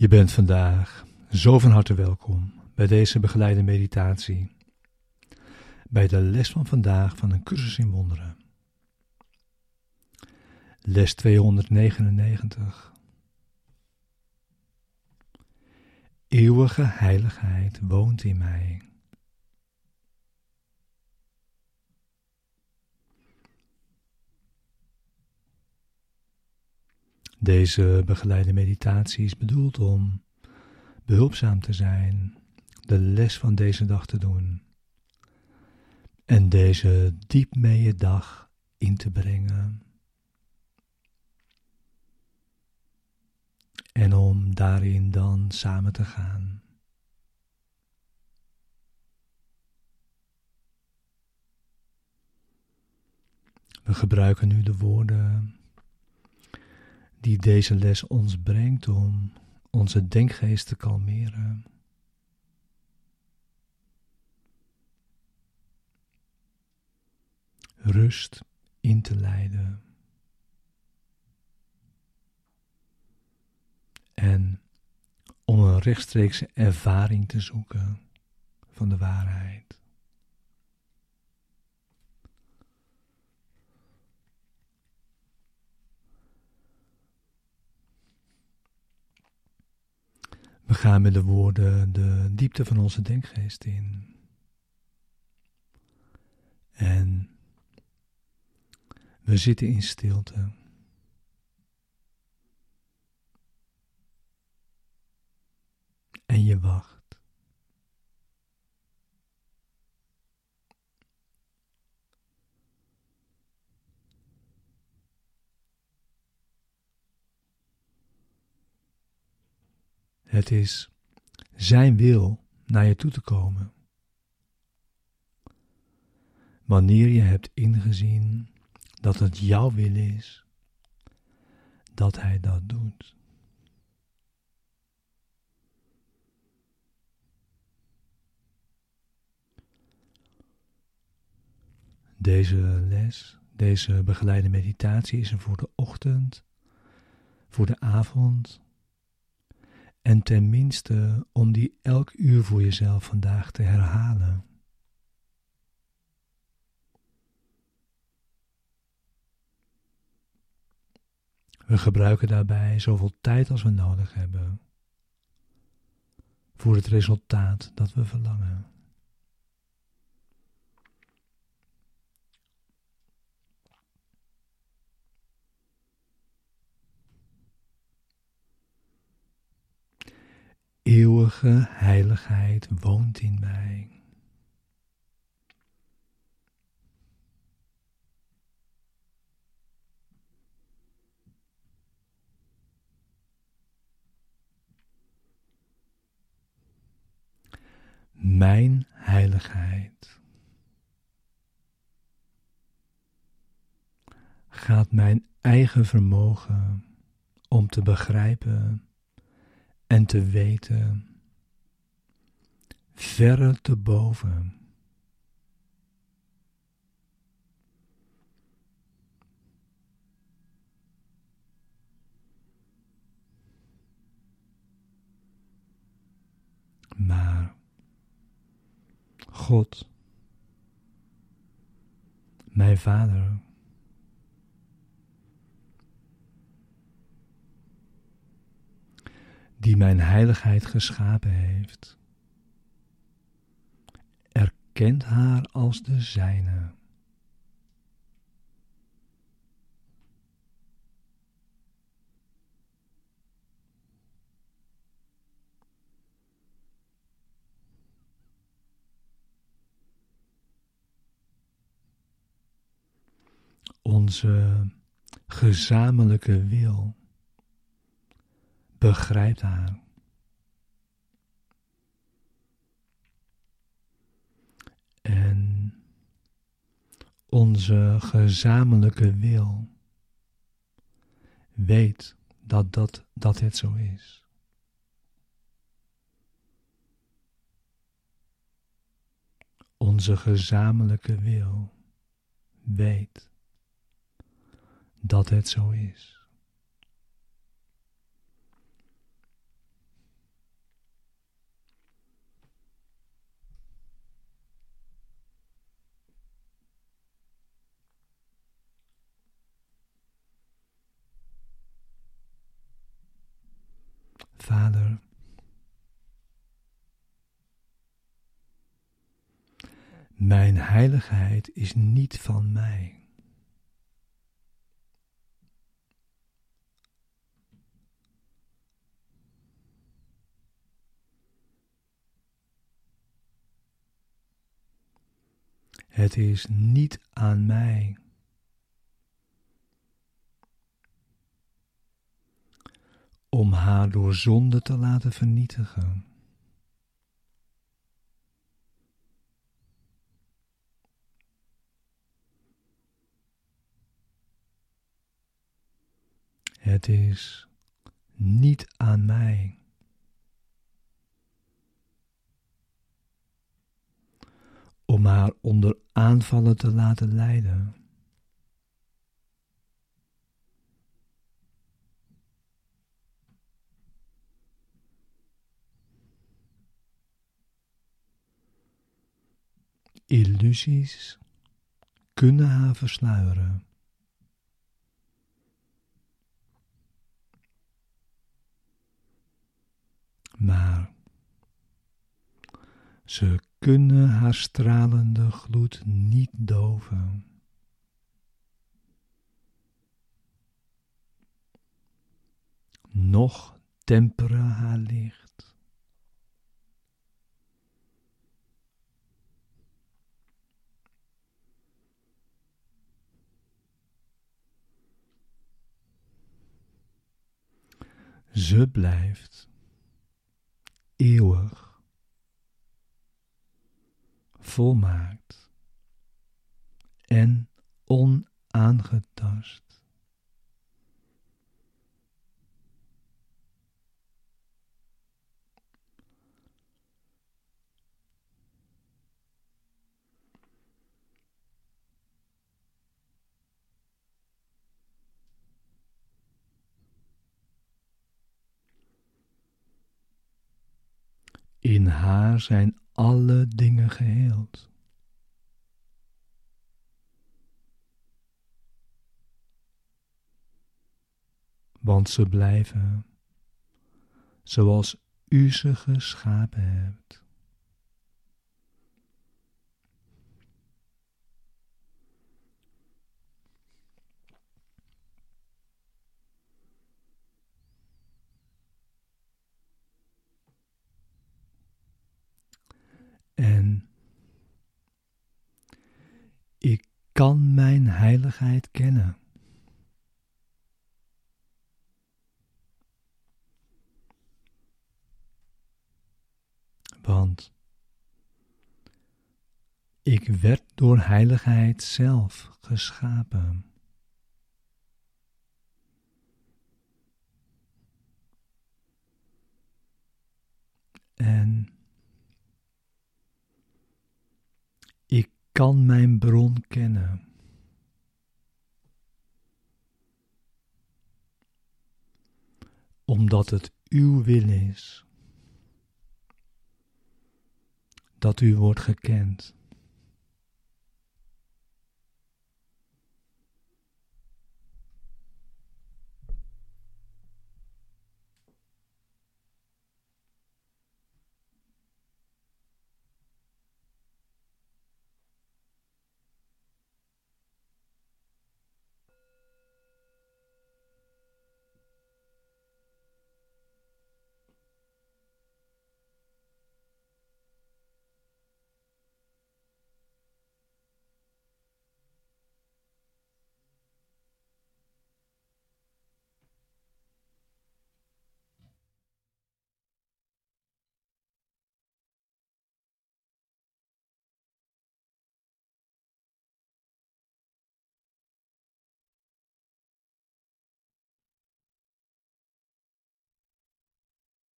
Je bent vandaag zo van harte welkom bij deze begeleide meditatie, bij de les van vandaag van een cursus in wonderen. Les 299. Eeuwige heiligheid woont in mij. Deze begeleide meditatie is bedoeld om behulpzaam te zijn, de les van deze dag te doen en deze diep mee je dag in te brengen. En om daarin dan samen te gaan. We gebruiken nu de woorden die deze les ons brengt om onze denkgeest te kalmeren. Rust in te leiden. En om een rechtstreekse ervaring te zoeken van de waarheid. We gaan met de woorden de diepte van onze denkgeest in. En we zitten in stilte. En je wacht. Het is Zijn wil naar je toe te komen. Wanneer je hebt ingezien dat het jouw wil is, dat Hij dat doet. Deze les, deze begeleide meditatie is er voor de ochtend, voor de avond en tenminste om die elk uur voor jezelf vandaag te herhalen. We gebruiken daarbij zoveel tijd als we nodig hebben voor het resultaat dat we verlangen. Heiligheid woont in mij. Mijn heiligheid gaat mijn eigen vermogen om te begrijpen en te weten, verre te boven. Maar God, mijn Vader, die mijn heiligheid geschapen heeft, erkent haar als de zijne. Onze gezamenlijke wil begrijpt haar. En onze gezamenlijke wil weet dat, dat, dat het zo is. Onze gezamenlijke wil weet dat het zo is. Vader, mijn heiligheid is niet van mij. Het is niet aan mij. Om haar door zonde te laten vernietigen. Het is niet aan mij. om haar onder aanvallen te laten leiden. Illusies kunnen haar versluieren. Maar ze kunnen haar stralende gloed niet doven. Noch temperen haar licht. Ze blijft eeuwig volmaakt en onaangetast. In haar zijn alle dingen geheeld. Want ze blijven zoals u ze geschapen hebt. En ik kan mijn heiligheid kennen. Want ik werd door heiligheid zelf geschapen. En kan mijn bron kennen. Omdat het uw wil is dat u wordt gekend.